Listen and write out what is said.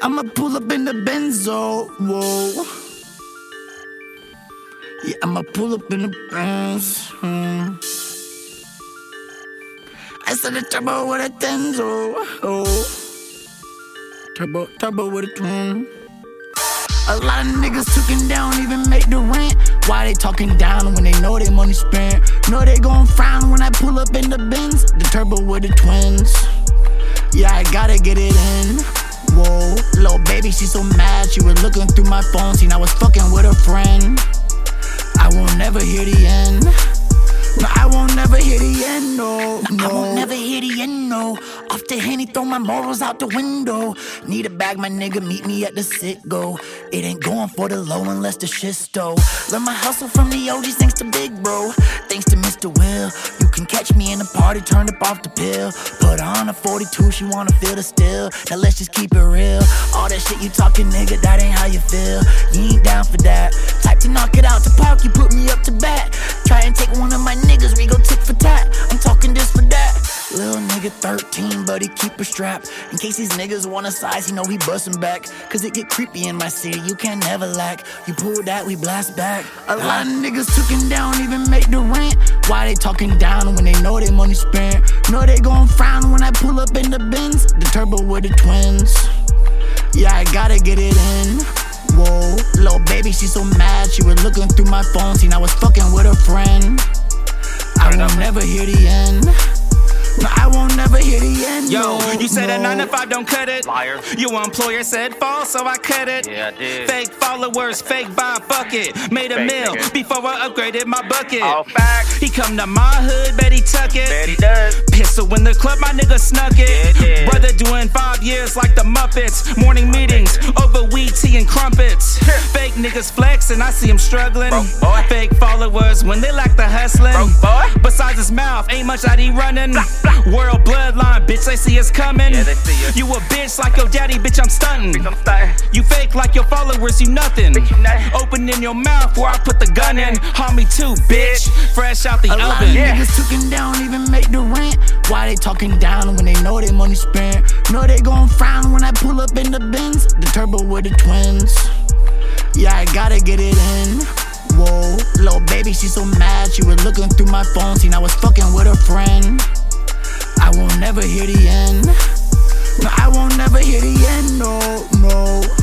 I'ma pull up in the Benzo, whoa. Yeah, I'ma pull up in the Benz. Hmm. I said a turbo with a Denzo, oh. Turbo, turbo with a twin. A lot of niggas took down, even make the rent. Why they talking down when they know they money spent? Know they gon' frown when I pull up in the Benz. The turbo with the twins. Yeah, I gotta get it in. Whoa, little baby, she so mad. She was looking through my phone, seen I was fucking with a friend. I won't never hear the end. No, I won't never hear the end, no, no. I won't never hear the end, no. Off the henny, throw my morals out the window. Need a bag, my nigga, meet me at the sit go. It ain't going for the low unless the shit stole. Learn my hustle from the OGs, thanks to Big Bro. Thanks to Mr. Will. Can catch me in the party, turned up off the pill. Put on a 42, she wanna feel the still. Now let's just keep it real. All that shit you talking, nigga, that ain't how you feel. You ain't down for that. Type to knock it out to park, you put me up to Team buddy, keep a strap. In case these niggas want a size, you know he bustin' back. Cause it get creepy in my city, you can't never lack. You pull that, we blast back. A lot of niggas took him down, even make the rent. Why they talking down when they know they money spent? Know they gon' frown when I pull up in the Benz. The turbo with the twins. Yeah, I gotta get it in. Whoa, little baby, she so mad. She was looking through my phone, seen I was fucking with a friend. I will never hear the end. Yo, you said a 9 to 5 don't cut it. Liar. Your employer said fall, so I cut it. Yeah, I did. Fake followers, fake buy bucket. Made a Fake meal nigga. before I upgraded my bucket. All facts. He come to my hood, bet he tuck it. Bet he does. Pistol in the club, my nigga snuck it. Yeah, yeah. Brother doing five years like the Muppets. Morning meetings over weed, tea, and crumpets. Niggas flex, and I see him struggling. Broke. Fake followers when they lack the hustling. Broke. Besides his mouth, ain't much that he running. World bloodline, bitch, they see us coming. Yeah. You a bitch like your daddy, bitch, I'm stunting. Bitch, I'm stunting. You fake like your followers, you nothing. Bitch, you nothing. Open your mouth where I put the gun in. Homie too, bitch. Fresh out the A lot oven. of niggas took down, even make the rent. Why they talking down when they know they money spent? Know they gon' frown when I pull up in the Benz. The turbo with the twins. Yeah, I gotta get it in. Whoa, little baby, she so mad. She was looking through my phone, seen I was fucking with her friend. I won't never hear the end. No, I won't never hear the end. No, no.